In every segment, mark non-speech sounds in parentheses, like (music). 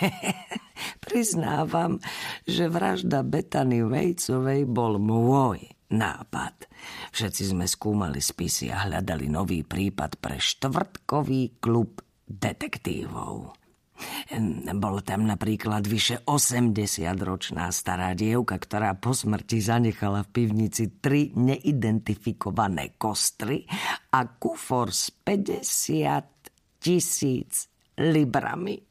(laughs) Priznávam, že vražda Betany Vejcovej bol môj nápad. Všetci sme skúmali spisy a hľadali nový prípad pre štvrtkový klub detektívov. Bol tam napríklad vyše 80-ročná stará dievka, ktorá po smrti zanechala v pivnici tri neidentifikované kostry a kufor s 50 tisíc librami.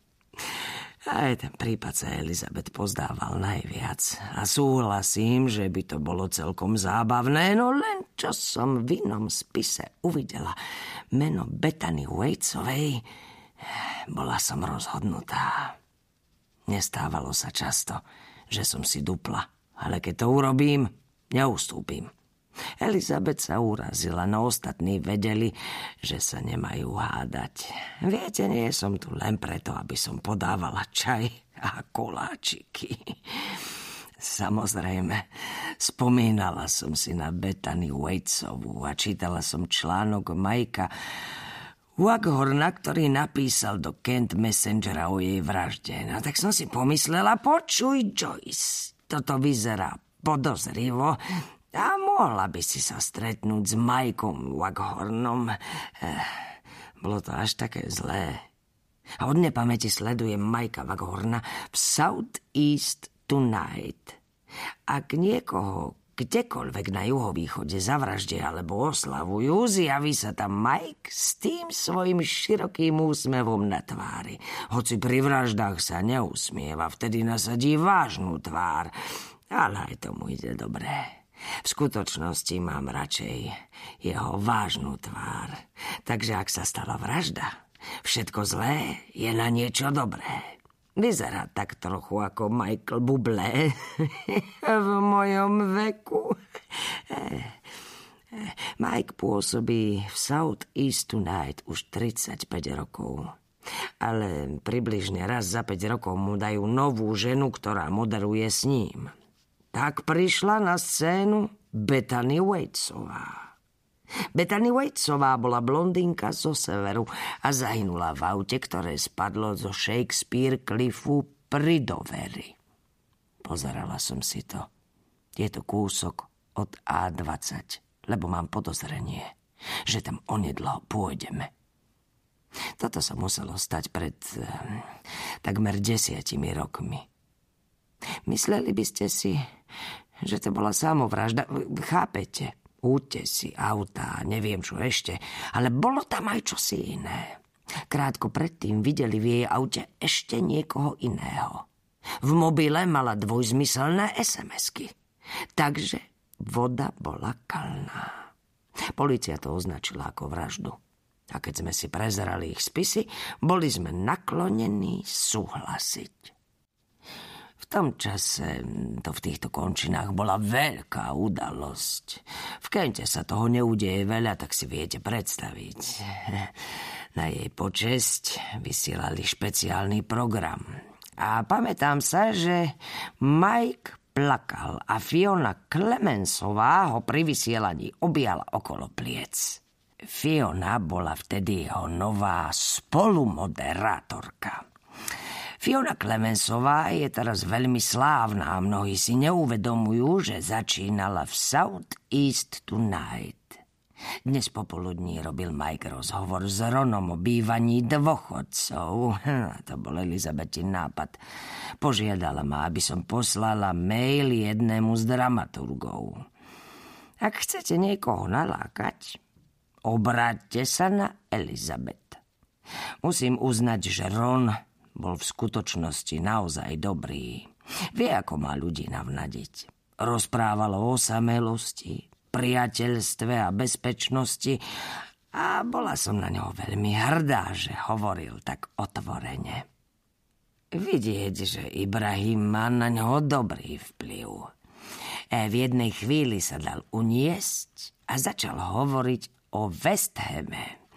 Aj ten prípad sa Elizabet pozdával najviac. A súhlasím, že by to bolo celkom zábavné, no len čo som v inom spise uvidela meno Bethany Waitsovej, bola som rozhodnutá. Nestávalo sa často, že som si dupla, ale keď to urobím, neustúpim. Elizabeth sa urazila, no ostatní vedeli, že sa nemajú hádať. Viete, nie som tu len preto, aby som podávala čaj a koláčiky. Samozrejme, spomínala som si na Bethany Waitsovú a čítala som článok Majka Waghorna, ktorý napísal do Kent Messengera o jej vražde. No tak som si pomyslela, počuj Joyce, toto vyzerá podozrivo, a mohla by si sa stretnúť s Majkom Waghornom. Eh, bolo to až také zlé. A od nepamäti sledujem Majka Waghorna v South East Tonight. Ak niekoho kdekoľvek na juhovýchode zavražde alebo oslavujú, zjaví sa tam Mike s tým svojim širokým úsmevom na tvári. Hoci pri vraždách sa neusmieva, vtedy nasadí vážnu tvár. Ale aj tomu ide dobré. V skutočnosti mám radšej jeho vážnu tvár. Takže ak sa stala vražda, všetko zlé je na niečo dobré. Vyzerá tak trochu ako Michael Bublé (laughs) v mojom veku. Mike pôsobí v South East Tonight už 35 rokov. Ale približne raz za 5 rokov mu dajú novú ženu, ktorá moderuje s ním. Tak prišla na scénu Bethany Waitsová. Bethany Waitsová bola blondínka zo severu a zahynula v aute, ktoré spadlo zo Shakespeare Cliffu pri Doveri. Pozerala som si to. Je to kúsok od A20, lebo mám podozrenie, že tam onedlo pôjdeme. Toto sa muselo stať pred eh, takmer desiatimi rokmi. Mysleli by ste si, že to bola samovražda. Chápete? Útesy, auta, neviem čo ešte. Ale bolo tam aj čosi iné. Krátko predtým videli v jej aute ešte niekoho iného. V mobile mala dvojzmyselné SMS-ky. Takže voda bola kalná. Polícia to označila ako vraždu. A keď sme si prezerali ich spisy, boli sme naklonení súhlasiť tom čase to v týchto končinách bola veľká udalosť. V Kente sa toho neudeje veľa, tak si viete predstaviť. (laughs) Na jej počesť vysielali špeciálny program. A pamätám sa, že Mike plakal a Fiona Clemensová ho pri vysielaní objala okolo pliec. Fiona bola vtedy jeho nová spolumoderátorka. Fiona Clemensová je teraz veľmi slávna a mnohí si neuvedomujú, že začínala v South East Tonight. Dnes popoludní robil Mike rozhovor s Ronom o bývaní dôchodcov. To bol Elizabetin nápad. Požiadala ma, aby som poslala mail jednému z dramaturgov. Ak chcete niekoho nalákať, obráťte sa na Elizabeth. Musím uznať, že Ron bol v skutočnosti naozaj dobrý. Vie, ako má ľudí navnadiť. Rozprávalo o samelosti, priateľstve a bezpečnosti a bola som na ňo veľmi hrdá, že hovoril tak otvorene. Vidieť, že Ibrahim má na ňo dobrý vplyv. E v jednej chvíli sa dal uniesť a začal hovoriť o Westheme.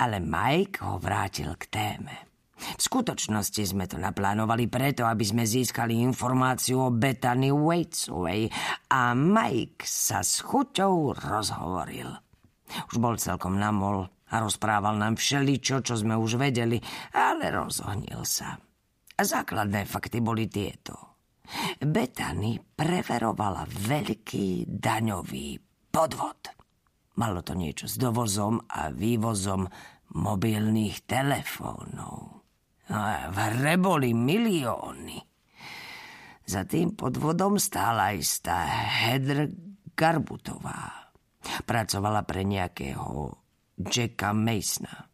Ale Mike ho vrátil k téme. V skutočnosti sme to naplánovali preto, aby sme získali informáciu o Bethany Waitsovej a Mike sa s chuťou rozhovoril. Už bol celkom namol a rozprával nám všeličo, čo sme už vedeli, ale rozohnil sa. Základné fakty boli tieto. Betany preverovala veľký daňový podvod. Malo to niečo s dovozom a vývozom mobilných telefónov. A v hre boli milióny. Za tým podvodom stála istá Hedr Garbutová. Pracovala pre nejakého Jacka Masona,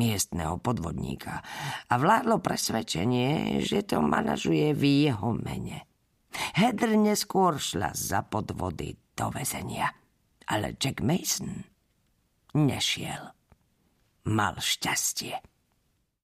miestneho podvodníka. A vládlo presvedčenie, že to manažuje v jeho mene. Hedr neskôr šla za podvody do väzenia. Ale Jack Mason nešiel. Mal šťastie.